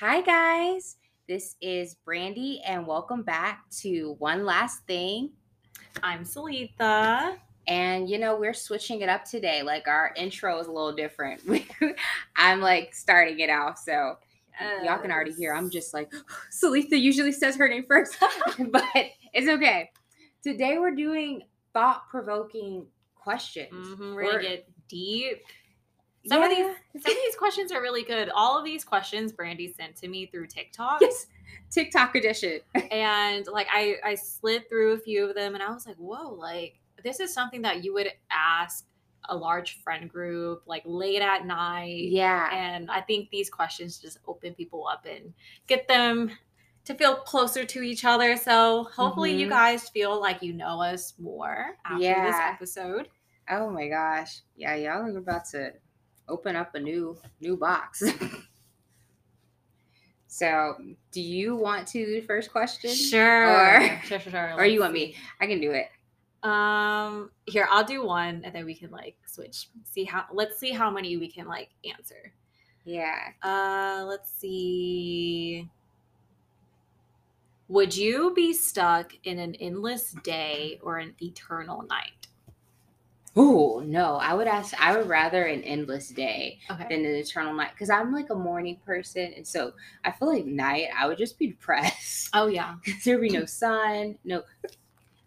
Hi, guys. This is Brandi, and welcome back to One Last Thing. I'm Salitha. And you know, we're switching it up today. Like, our intro is a little different. I'm like starting it off, so y'all can already hear. I'm just like, Salitha usually says her name first, but it's okay. Today, we're doing thought provoking questions. Mhm, we're gonna get deep. Some of these some of these questions are really good. All of these questions Brandi sent to me through TikTok. yes, TikTok edition. And like I I slid through a few of them and I was like, whoa, like this is something that you would ask a large friend group, like late at night. Yeah. And I think these questions just open people up and get them to feel closer to each other. So hopefully you Mhm. guys feel like you know us more after this episode. Oh my gosh. Yeah, y'all are about to open up a new new box. so, do you want to do the first question? Sure. Or- sure, sure, sure. Or you want me? I can do it. Um here, I'll do one and then we can like switch. See how let's see how many we can like answer. Yeah. Uh let's see. Would you be stuck in an endless day or an eternal night? Oh, no. I would ask I would rather an endless day Okay. than an eternal night cuz I'm like a morning person and so I feel like night I would just be depressed. Oh yeah. There'd be no sun, no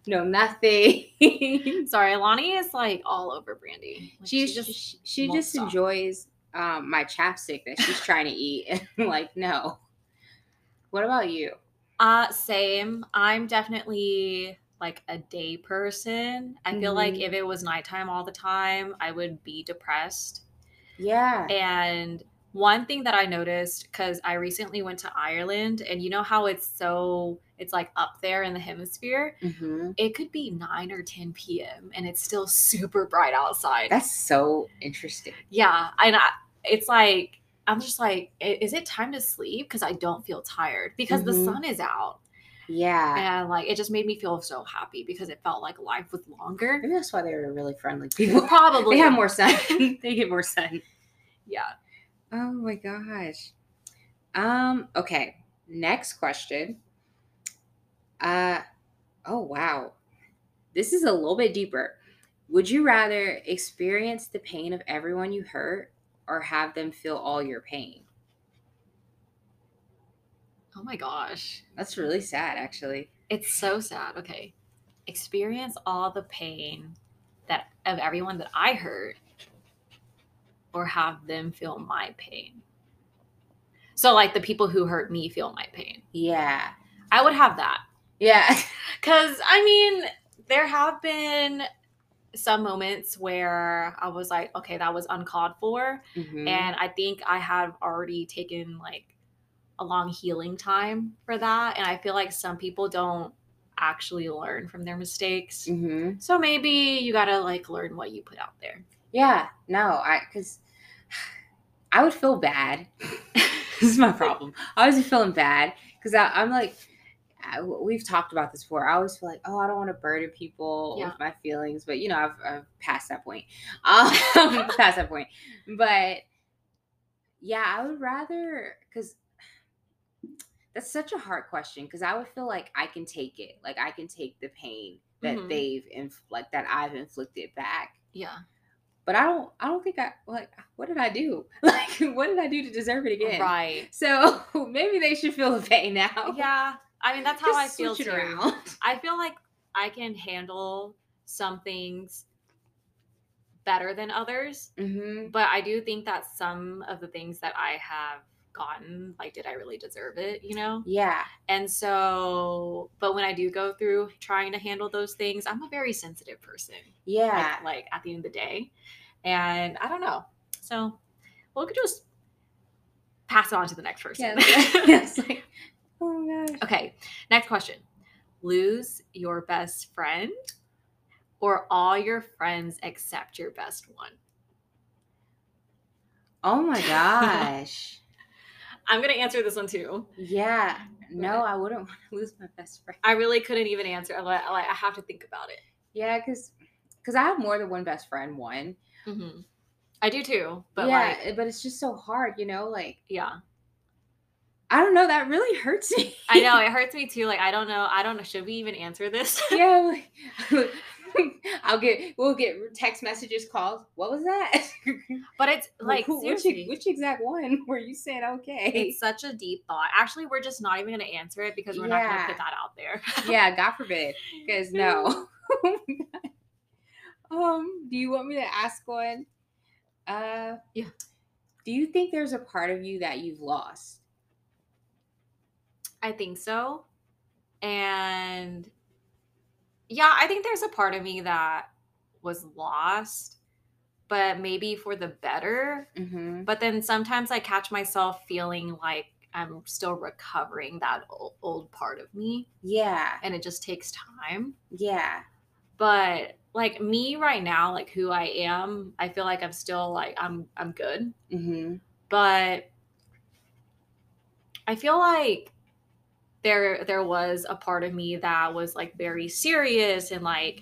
no nothing. Sorry, Lonnie is like all over Brandi. Like, she she just just she, she just stop. enjoys um my chapstick that she's trying to eat and I'm like no what about you Uh same. I'm definitely like a day person. I feel like Mhm. if it was nighttime all the time, I would be depressed. yeah And one thing that I noticed cuz I recently went to Ireland and you know how it's so it's like up there in the hemisphere, hmm it could be 9 or 10 p.m. and it's still super bright outside. that's so interesting yeah, and I, it's like I'm just like is it time to sleep because I don't feel tired because the Mhm. sun is out. Yeah. And like it just made me feel so happy because it felt like life was longer. maybe that's why they were really friendly people. Probably, they have more sun they get more sun Yeah. oh my gosh. Um okay. Next question. Uh oh wow. This is a little bit deeper. Would you rather experience the pain of everyone you hurt or have them feel all your pain Oh my gosh, That's really sad, actually. it's so sad. Okay, experience all the pain that of everyone that I hurt, or have them feel my pain. So like the people who hurt me feel my pain. Yeah. I would have that. Yeah. Because, I mean, there have been some moments where I was like, okay, that was uncalled for. Mhm. And I think I have already taken like a long healing time for that. And I feel like some people don't actually learn from their mistakes. Mhm. So maybe you got to like learn what you put out there. Yeah. No, I because I would feel bad. this is my problem. I always be feeling bad because I'm like, I, we've talked about this before. I always feel like, oh, I don't want to burden people Yeah. with my feelings, but you know, I've, I've passed that point. Um, past that point. But yeah, I would rather because that's such a hard question because I would feel like I can take it, like I can take the pain that Mhm. they've inf- like that I've inflicted back. Yeah. But I don't, I don't think I like. What did I do? Like, what did I do to deserve it again? Right. So maybe they should feel the pain now. Yeah. I mean, that's how I feel too. around. I feel like I can handle some things better than others. hmm but I do think that some of the things that I have gotten, like, did I really deserve it? You know? Yeah. And so, but when I do go through trying to handle those things, I'm a very sensitive person. Yeah. Like, like at the end of the day, and I don't know. So, well, we could just pass it on to the next person. Yeah. it's like, oh my gosh. okay, next question: Lose your best friend, or all your friends except your best one? Oh my gosh. I'm gonna answer this one too. Yeah. No, I wouldn't want to lose my best friend. I really couldn't even answer. I Like, I have to think about it. Yeah, because because I have more than one best friend. One. Mm-hmm. I do too, but yeah, like, but it's just so hard, you know. Like yeah, I don't know. That really hurts me. I know it hurts me too. Like I don't know. I don't know. Should we even answer this? yeah. like- I'll get. We'll get text messages, calls. What was that? but it's like Who- which, which exact one were you saying? Okay. it's such a deep thought. Actually, we're just not even gonna answer it because we're not gonna put that out there. yeah. God forbid. Because no. um. Do you want me to ask one? Uh. Yeah. Do you think there's a part of you that you've lost? I think so. And yeah, I think there's a part of me that was lost, but maybe for the better. Mm-hmm. But then sometimes I catch myself feeling like I'm still recovering that old, old part of me, Yeah. and it just takes time. Yeah. But like me right now, like who I am, I feel like I'm still like I'm I'm good. Mm-hmm. but I feel like there there was a part of me that was like very serious and like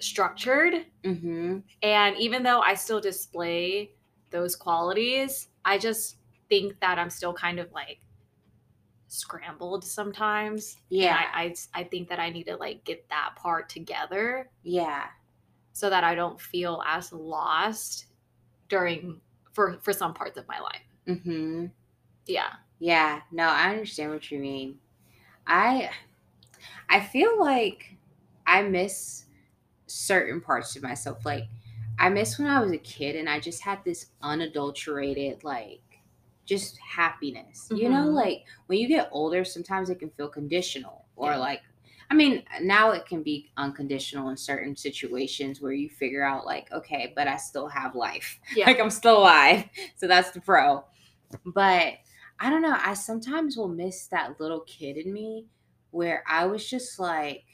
structured Mm-hmm. and even though I still display those qualities I just think that I'm still kind of like scrambled sometimes Yeah. I, I I think that I need to like get that part together Yeah. so that I don't feel as lost during for for some parts of my life Mm-hmm. yeah Yeah, no, I understand what you mean. I I feel like I miss certain parts of myself. Like I miss when I was a kid and I just had this unadulterated like just happiness. You know, Mhm. like when you get older, sometimes it can feel conditional or Yeah. like I mean, now it can be unconditional in certain situations where you figure out like, okay, but I still have life Yeah. like I'm still alive. So that's the pro. But I don't know. I sometimes will miss that little kid in me where I was just like,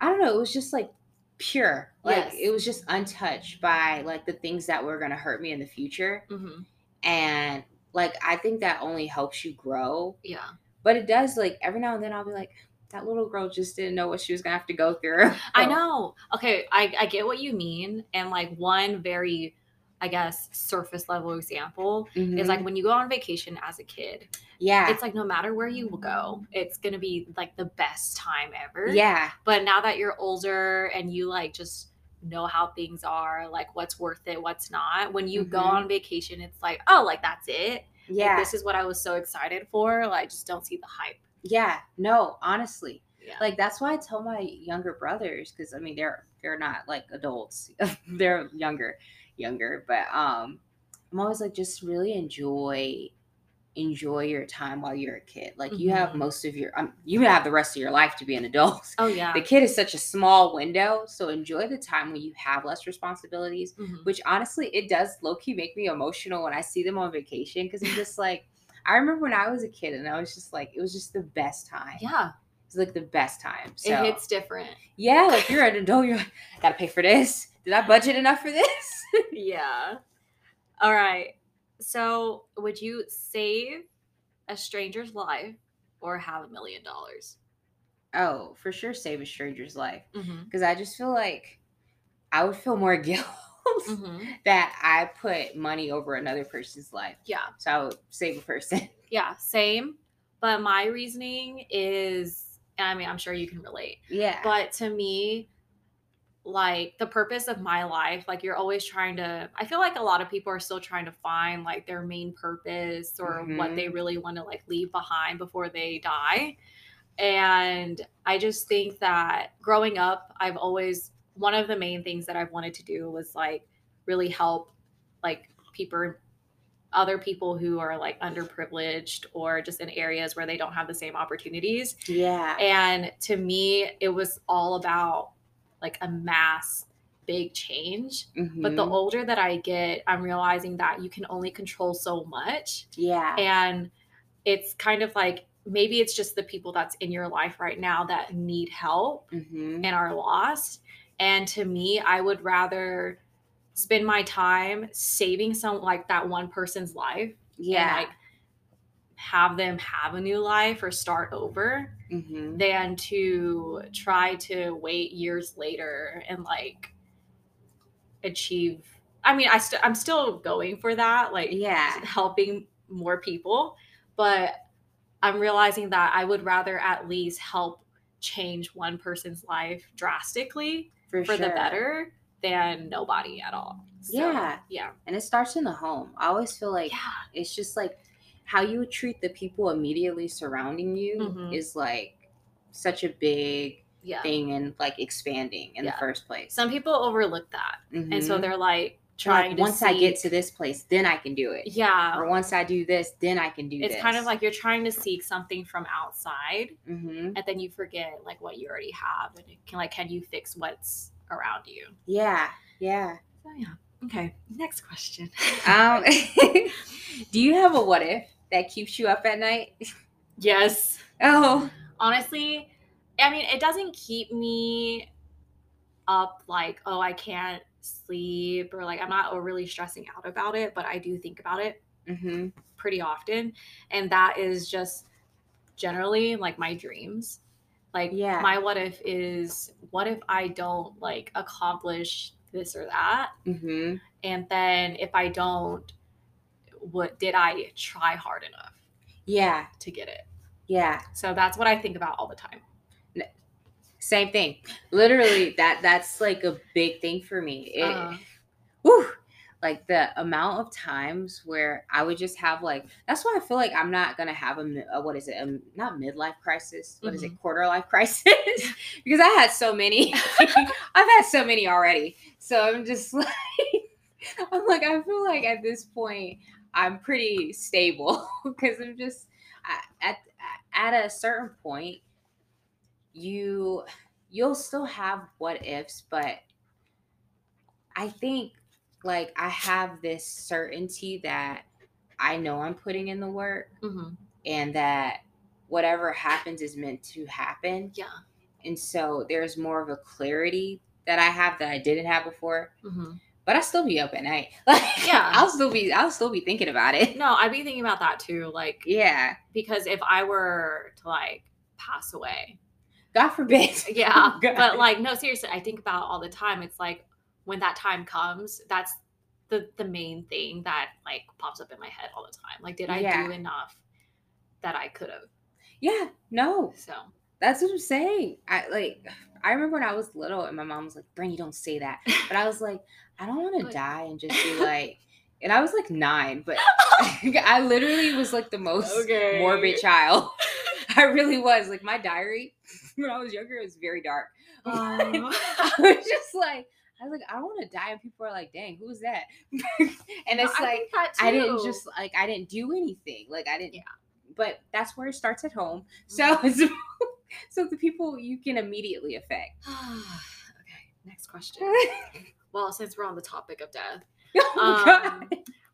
I don't know. It was just like pure. Like Yes. it was just untouched by like the things that were going to hurt me in the future. hmm And like, I think that only helps you grow. Yeah. But it does, like, every now and then I'll be like, that little girl just didn't know what she was going to have to go through. I know. Okay, I, I get what you mean. And like one very, I guess, surface level example Mhm. is like when you go on vacation as a kid, yeah. it's like no matter where you go, it's gonna be like the best time ever. yeah. But now that you're older and you like just know how things are, like what's worth it, what's not, when you go Mhm. on vacation, it's like, oh, like that's it. Like, Yeah. this is what I was so excited for. Like, I just don't see the hype. yeah. No, honestly. Yeah. like that's why I tell my younger brothers because I mean they're they're not like adults they're younger younger but um I'm always like just really enjoy enjoy your time while you're a kid like you have Mhm. most of your um, you have the rest of your life to be an adult oh yeah. the kid is such a small window so enjoy the time when you have less responsibilities Mhm. which honestly it does low-key make me emotional when I see them on vacation because I'm just like I remember when I was a kid and I was just like it was just the best time Yeah. it's like the best time so It hits different. yeah, like you're an adult, you're like, gotta pay for this. Did I budget enough for this? yeah. All right. So, would you save a stranger's life or have a million dollars? oh, for sure, save a stranger's life. Because I just feel like I would feel more guilt Mhm. that I put money over another person's life. Yeah. So I would save a person. Yeah. Same. But my reasoning is, I mean, I'm sure you can relate. Yeah. But to me, like the purpose of my life, like you're always trying to, I feel like a lot of people are still trying to find like their main purpose or what they mm-hmm. really want to like leave behind before they die. And I just think that growing up, I've always, one of the main things that I've wanted to do was like really help like people other people who are like underprivileged or just in areas where they don't have the same opportunities yeah. and to me, it was all about like a mass big change. But the Mhm. older that I get, I'm realizing that you can only control so much. yeah. And it's kind of like maybe it's just the people that's in your life right now that need help hmm and are lost. And to me, I would rather spend my time saving some like that one person's life Yeah. and like have them have a new life or start over hmm than to try to wait years later and like achieve i mean i st- i'm still going for that like Yeah. helping more people but I'm realizing that I would rather at least help change one person's life drastically for, for the better than nobody at all. So, Yeah. Yeah. And it starts in the home. I always feel like Yeah. it's just like how you treat the people immediately surrounding you Mhm. is like such a big Yeah. thing and like expanding in Yeah. the first place. Some people overlook that. And so Mhm. they're like like, trying to once I get to this place, then I can do it. Yeah. Or once I do this, then I can do It's this. kind of like you're trying to seek something from outside hmm and then you forget like what you already have and it can like can you fix what's around you? Yeah. Yeah. So yeah. Okay. Next question. Um, do you have a what if that keeps you up at night? yes. Oh, honestly, I mean, it doesn't keep me up like, oh, I can't sleep or like I'm not overly stressing out about it, but I do think about it hmm pretty often. And that is just generally like my dreams. Like, Yeah. my what if is what if I don't like accomplish this or that? hmm And then if I don't, what did I try hard enough Yeah. to get it? Yeah. So that's what I think about all the time. Same thing. Literally, that that's like a big thing for me. It, Uh, whew, like the amount of times where I would just have like that's why I feel like I'm not gonna have a, a what is it a, not midlife crisis what is it quarter life crisis because I had so many I've had so many already so I'm just like I'm like I feel like at this point I'm pretty stable because I'm just at at a certain point you you'll still have what ifs but I think like I have this certainty that I know I'm putting in the work mhm. and that whatever happens is meant to happen. Yeah. And so there's more of a clarity that I have that I didn't have before. hmm But I still be up at night. Like Yeah. I'll still be I'll still be thinking about it. No, I'd be thinking about that too. Like, Yeah. because if I were to like pass away, God forbid. yeah. God. but like, no, seriously, I think about it all the time. It's like when that time comes, that's the the main thing that like pops up in my head all the time. Like, did I Yeah. do enough that I could have? Yeah, no. So That's what I'm saying. I like I remember when I was little and my mom was like, Brittany, don't say that. But I was like, I don't want to die and just be like and I was like nine, but I literally was like the most Okay. morbid child. I really was. Like my diary when I was younger, it was very dark. Um, I was just like, I was like, I don't want to die, and people are like, "Dang, who's that?" and it's I like I didn't just like I didn't do anything. Like I didn't. Yeah. But that's where it starts at home. So, so, so the people you can immediately affect. okay. Next question. Well, since we're on the topic of death, oh um,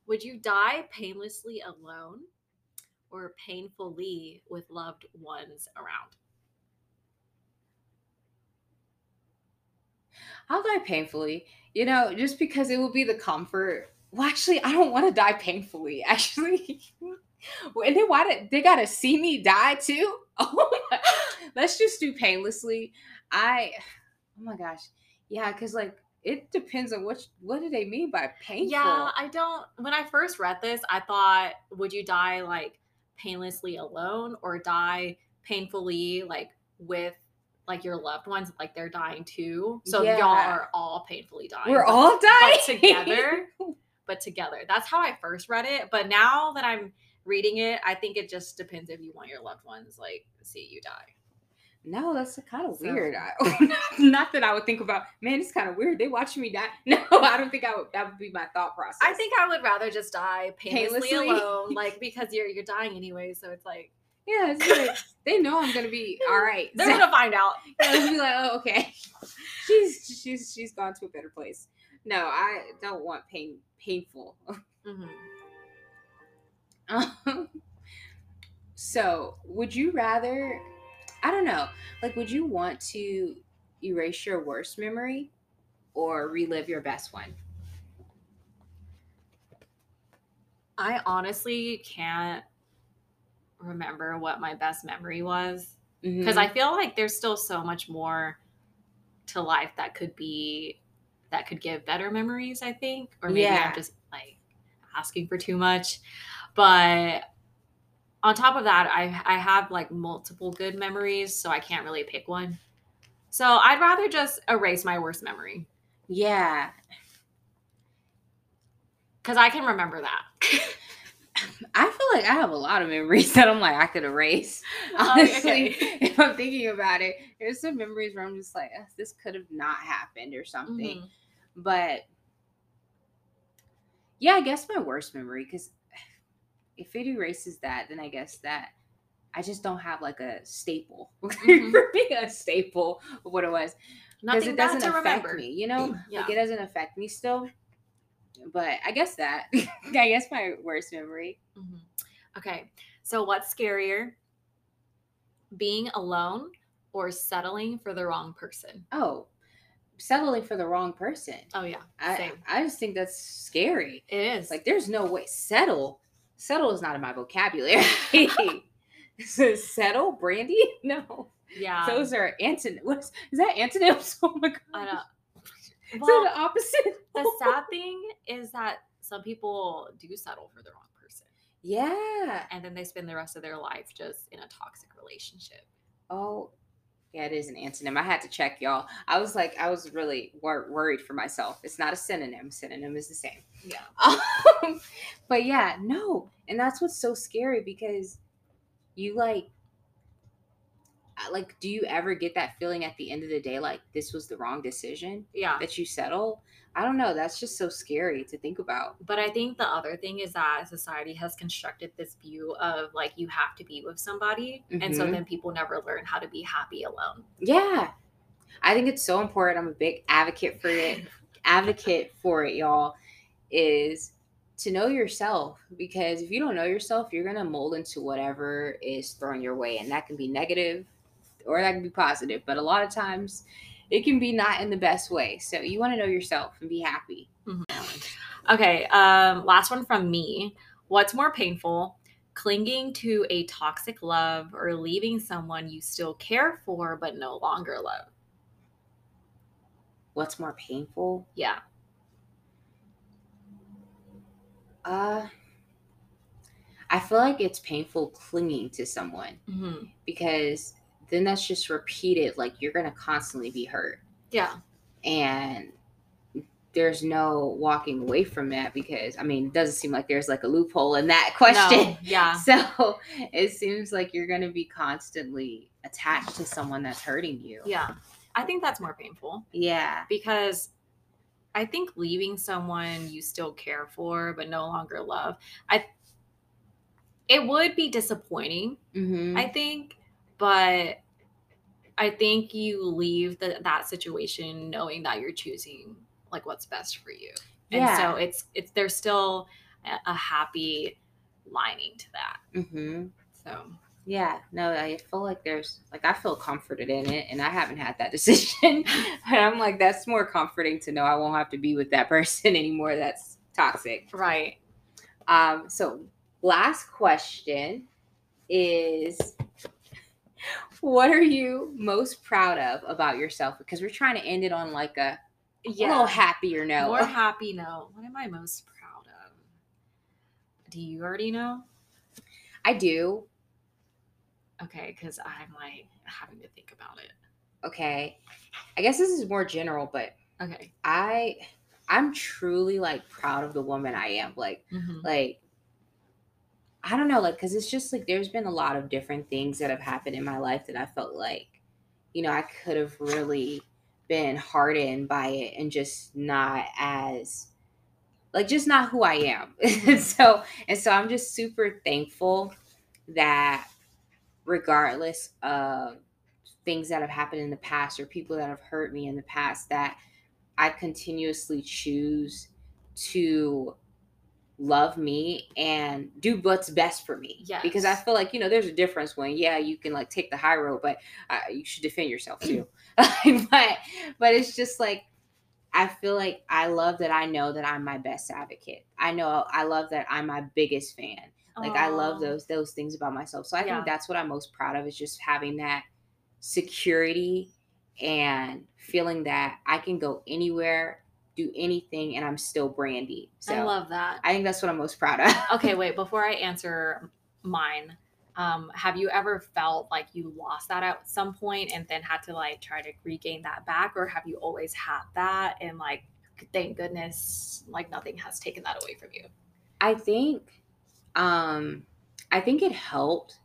would you die painlessly alone or painfully with loved ones around? I'll die painfully. You know, just because it will be the comfort. Well, actually, I don't want to die painfully. Actually, and then why did they gotta see me die too? Oh my! Let's just do painlessly. I, oh my gosh, yeah, because like it depends on what what do they mean by painful. Yeah, I don't. When I first read this, I thought, would you die like painlessly alone or die painfully like with like your loved ones, like they're dying too? So y'all are all painfully dying. We're but- all dying but together. but together. That's how I first read it. But now that I'm reading it, I think it just depends if you want your loved ones like see you die. No, that's kind of So- weird. I, not that I would think about. Man, it's kind of weird. They watching me die. No, I don't think I would. That would be my thought process. I think I would rather just die painlessly, Painlessly? alone, like because you're you're dying anyway. So it's like Yeah, it's like they know I'm gonna be all right. they're gonna find out. Yeah, be like, oh, okay. She's she's she's gone to a better place. No, I don't want pain painful. Mhm. Um, so, would you rather? I don't know. Like, would you want to erase your worst memory or relive your best one? I honestly can't remember what my best memory was because Mhm. I feel like there's still so much more to life that could be that could give better memories, I think. Or maybe Yeah. I'm just like asking for too much. But on top of that, I I have like multiple good memories, so I can't really pick one. So I'd rather just erase my worst memory Yeah. because I can remember that. I feel like I have a lot of memories that I'm like I could erase. Oh, Honestly, okay. if I'm thinking about it, there's some memories where I'm just like, "Ugh, this could have not happened or something. Mhm. But yeah, I guess my worst memory because if it erases that, then I guess that I just don't have like a staple Mhm. for being a staple of what it was because Nothing it doesn't affect remember. me. You know, Yeah. like it doesn't affect me still. But I guess that I guess my worst memory. Mhm. Okay, so what's scarier, being alone or settling for the wrong person? Oh, settling for the wrong person. Oh yeah, I. I just think that's scary. It is Like there's no way settle. Settle is not in my vocabulary. So settle, Brandi? No. yeah. Those are antonym. What is, that antonyms? Oh my god. I know. Is Well, that the opposite? the sad thing is that some people do settle for the wrong person, yeah. and then they spend the rest of their life just in a toxic relationship. Oh, yeah, it is an antonym. I had to check, y'all. I was like, I was really wor- worried for myself. It's not a synonym. Synonym is the same. Yeah. Um, but yeah, no. And that's what's so scary because you like, like, do you ever get that feeling at the end of the day, like this was the wrong decision Yeah. that you settle? I don't know. That's just so scary to think about. But I think the other thing is that society has constructed this view of like you have to be with somebody. And so Mhm. then people never learn how to be happy alone. Yeah. I think it's so important. I'm a big advocate for it. advocate for it, y'all, is to know yourself because if you don't know yourself, you're going to mold into whatever is thrown your way. And that can be negative or that can be positive. But a lot of times it can be not in the best way. So you want to know yourself and be happy. Okay, um, last one from me. What's more painful, clinging to a toxic love or leaving someone you still care for but no longer love? What's more painful? Yeah. Uh, I feel like it's painful clinging to someone hmm because then that's just repeated. Like you're going to constantly be hurt. Yeah. and there's no walking away from that because I mean, it doesn't seem like there's like a loophole in that question. No, yeah. So it seems like you're going to be constantly attached to someone that's hurting you. Yeah. I think that's more painful Yeah. because I think leaving someone you still care for but no longer love, I it would be disappointing, hmm I think, but I think you leave the, that situation knowing that you're choosing like what's best for you. And so it's it's there's still a, a happy lining to that. Mm-hmm. So Yeah. No, I feel like there's like I feel comforted in it, and I haven't had that decision. but I'm like, that's more comforting to know I won't have to be with that person anymore. That's toxic. right. Um, so last question is what are you most proud of about yourself? Because we're trying to end it on like a, a little happier note. More happy note. What am I most proud of? Do you already know? I do. Okay, because I'm like having to think about it. Okay. I guess this is more general, but Okay. I I'm truly like proud of the woman I am. Like Mhm. like I don't know, like because it's just like there's been a lot of different things that have happened in my life that I felt like, you know, I could have really been hardened by it and just not as like just not who I am. and mm-hmm. so and so I'm just super thankful that regardless of things that have happened in the past or people that have hurt me in the past that I continuously choose to love me and do what's best for me. Yeah. Because I feel like, you know, there's a difference when, yeah, you can like take the high road, but uh, you should defend yourself too. but, but it's just like, I feel like I love that I know that I'm my best advocate. I know I love that I'm my biggest fan. Like I love those those things about myself. So I Yeah. think that's what I'm most proud of is just having that security and feeling that I can go anywhere, do anything, and I'm still Brandi. So I love that. I think that's what I'm most proud of. okay, wait, before I answer mine, um, have you ever felt like you lost that at some point and then had to like try to regain that back or have you always had that and like thank goodness like nothing has taken that away from you I think um I think it helped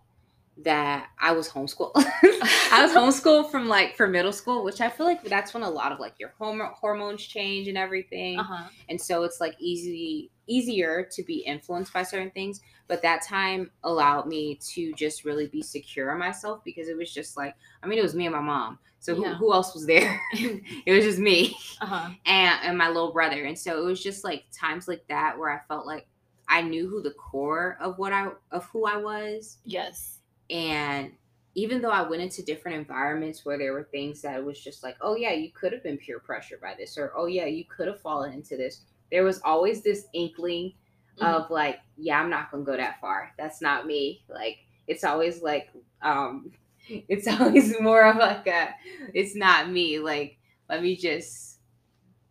that I was homeschooled. I was homeschooled from like for middle school, which I feel like that's when a lot of like your horm- hormones change and everything. uh-huh And so it's like easy easier to be influenced by certain things, but that time allowed me to just really be secure in myself because it was just like I mean it was me and my mom. So who, Yeah. who else was there? it was just me uh-huh and and my little brother. And so it was just like times like that where I felt like I knew who the core of what I of who I was. yes And even though I went into different environments where there were things that was just like, oh yeah, you could have been peer pressured by this, or oh yeah, you could have fallen into this. There was always this inkling Mhm. of like, yeah, I'm not gonna go that far. That's not me. Like it's always like, um, it's always more of like a, it's not me. Like let me just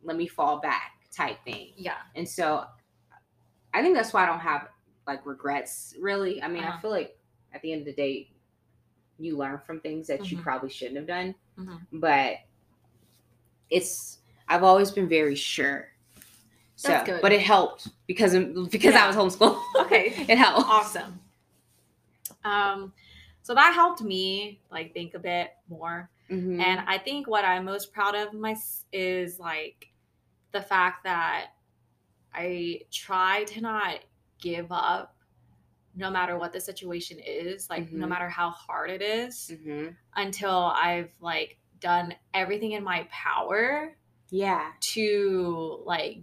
let me fall back type thing. yeah And so I think that's why I don't have like regrets really. I mean, I Uh-huh. feel like at the end of the day, you learn from things that you Mhm. probably shouldn't have done. Mhm. But it's I've always been very sure. So, but it helped because because I was homeschooled. Okay. it helped. awesome um so that helped me like think a bit more Mhm. And I think what I'm most proud of my is like the fact that I try to not give up no matter what the situation is, like no Mhm. matter how hard it is, Mhm. until I've like done everything in my power yeah. to like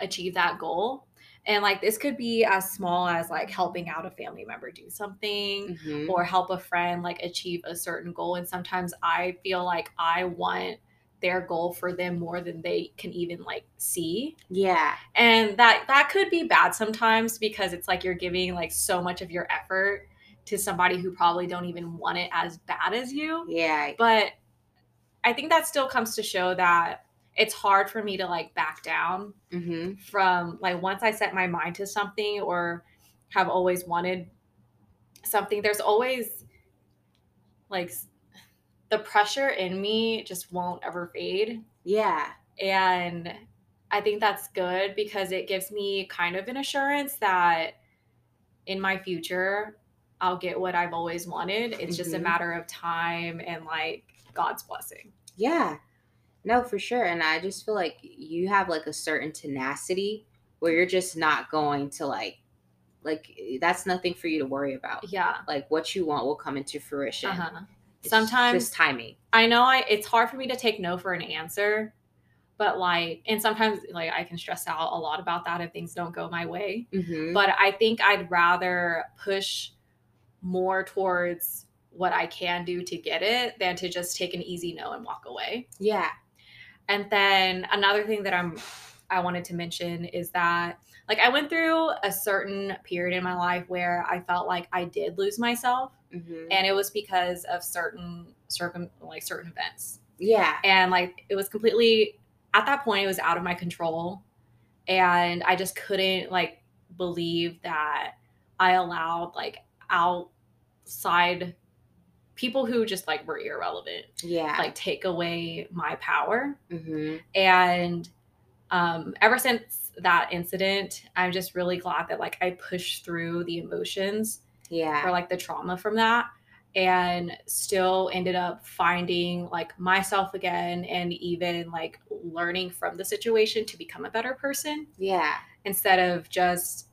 achieve that goal. And like this could be as small as like helping out a family member do something Mhm. or help a friend like achieve a certain goal and sometimes i feel like i want their goal for them more than they can even like see yeah. and that that could be bad sometimes because it's like you're giving like so much of your effort to somebody who probably don't even want it as bad as you Yeah. but i think that still comes to show that it's hard for me to like back down Mhm. from like once I set my mind to something or have always wanted something, there's always like the pressure in me just won't ever fade. Yeah. And I think that's good because it gives me kind of an assurance that in my future, I'll get what I've always wanted. It's just a Mhm. matter of time and like God's blessing. Yeah. No, for sure. And I just feel like you have like a certain tenacity where you're just not going to like like that's nothing for you to worry about. Yeah. Like what you want will come into fruition. Uh-huh. It's Sometimes just timing. I know I it's hard for me to take no for an answer, but like and sometimes like I can stress out a lot about that if things don't go my way. Mm-hmm. But I think I'd rather push more towards what I can do to get it than to just take an easy no and walk away. Yeah. And then another thing that I'm I wanted to mention is that like I went through a certain period in my life where I felt like I did lose myself Mm-hmm. and it was because of certain circum like certain events yeah. and like it was completely at that point it was out of my control and i just couldn't like believe that i allowed like outside people who just like were irrelevant Yeah. like take away my power mm-hmm. and um ever since that incident i'm just really glad that like i pushed through the emotions Yeah. or like the trauma from that and still ended up finding like myself again and even like learning from the situation to become a better person Yeah. instead of just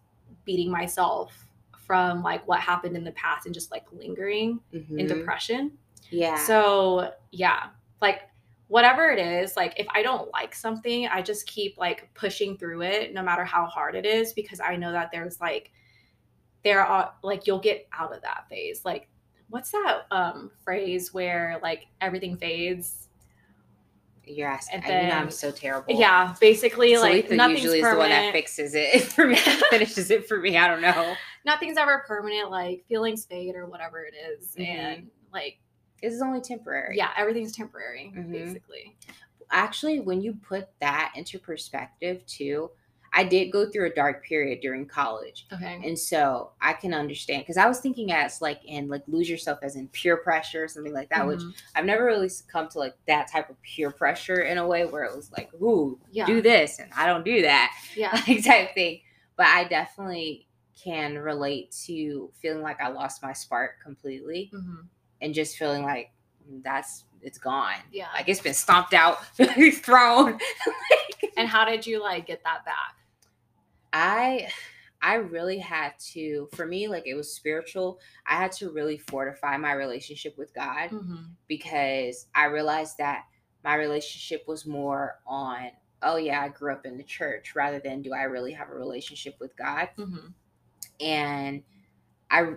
beating myself from like what happened in the past and just like lingering in Mhm. depression Yeah. so yeah like whatever it is like if i don't like something i just keep like pushing through it no matter how hard it is because i know that there's like there are like you'll get out of that phase like what's that um phrase where like everything fades You're asking. and I, know, I'm so terrible. yeah basically like Salitha nothing's usually is the one that fixes it for me, finishes it for me. I don't know. nothing's ever permanent like feelings fade or whatever it is. Mhm. and like This is only temporary. yeah everything's temporary Mhm. basically Actually, when you put that into perspective, too, I did go through a dark period during college. Okay. And so I can understand because I was thinking as like in like lose yourself as in peer pressure or something like that, which Mhm. I've never really succumbed to like that type of peer pressure in a way where it was like, ooh, Yeah. do this and I don't do that yeah. like type thing. But I definitely can relate to feeling like I lost my spark completely Mhm. and just feeling like that's it's gone. Yeah. Like it's been stomped out, thrown. and how did you like get that back? I I really had to for me like it was spiritual. I had to really fortify my relationship with God Mm-hmm. because I realized that my relationship was more on oh yeah, I grew up in the church rather than do I really have a relationship with God? Mm-hmm. And I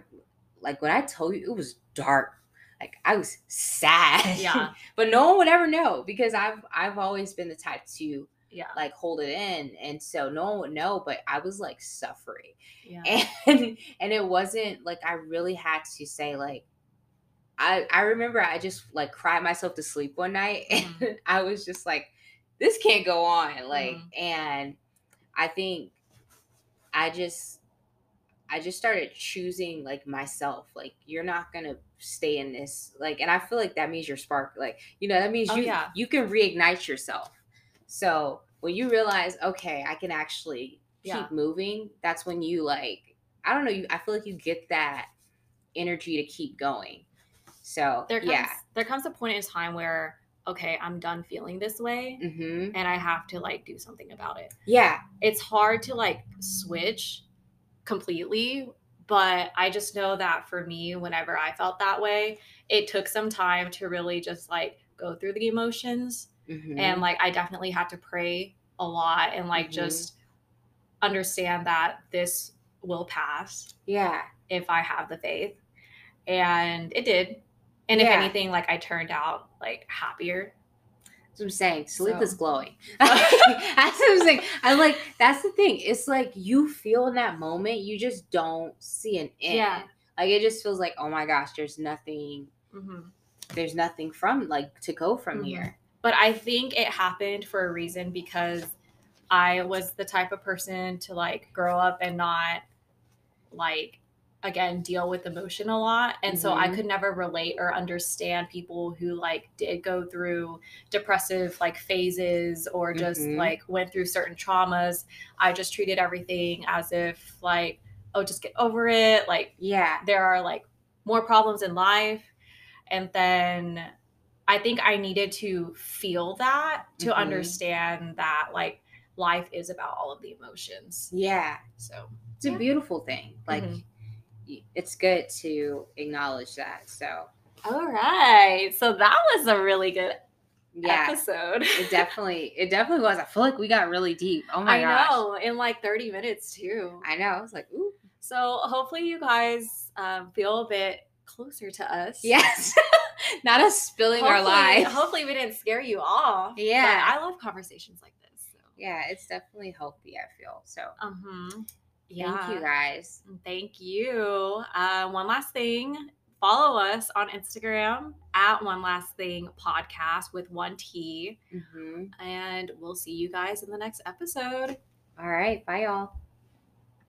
like when I told you it was dark. Like I was sad. Yeah. but no one would ever know because I've I've always been the type to Yeah. like hold it in and so no one would know but i was like suffering Yeah. and and it wasn't like i really had to say like i i remember i just like cried myself to sleep one night and Mhm. i was just like this can't go on like Mhm. and i think i just i just started choosing like myself like you're not gonna stay in this like and i feel like that means your spark like you know that means Oh, you yeah. you can reignite yourself so when you realize okay i can actually keep Yeah. moving that's when you like i don't know you i feel like you get that energy to keep going so there comes yeah there comes a point in time where okay, I'm done feeling this way hmm and I have to like do something about it. yeah It's hard to like switch completely, but I just know that for me whenever I felt that way, it took some time to really just like go through the emotions hmm and like I definitely had to pray a lot and like Mhm. just understand that this will pass yeah if I have the faith. And it did. And if anything, like I turned out like happier. That's what I'm saying. Sleep So- is glowing. that's what I'm saying. I'm like that's the thing. It's like you feel in that moment, you just don't see an end. Yeah. Like it just feels like, oh my gosh, there's nothing, Mhm. there's nothing from like to go from Mhm. here. But I think it happened for a reason because I was the type of person to like grow up and not like again deal with emotion a lot and so I Mhm. could never relate or understand people who like did go through depressive like phases or just Mhm. like went through certain traumas I just treated everything as if like oh just get over it like Yeah. there are like more problems in life and then i think i needed to feel that to Mhm. understand that like life is about all of the emotions Yeah. so It's a beautiful thing. Like Mhm. it's good to acknowledge that. So all right so that was a really good yeah. episode It definitely it definitely was. I feel like we got really deep. Oh my i gosh. I know in like 30 minutes too I know. I was like, ooh. so hopefully you guys um, feel a bit closer to us Yes. Not us spilling our Hopefully- lives. hopefully we didn't scare you off but Yeah. i love conversations like this so. yeah, it's definitely healthy, I feel. So uh-huh yeah thank you guys. Thank you. Uh, one last thing follow us on Instagram at One Last Thing Podcast with one T. hmm And we'll see you guys in the next episode. All right. Bye, y'all.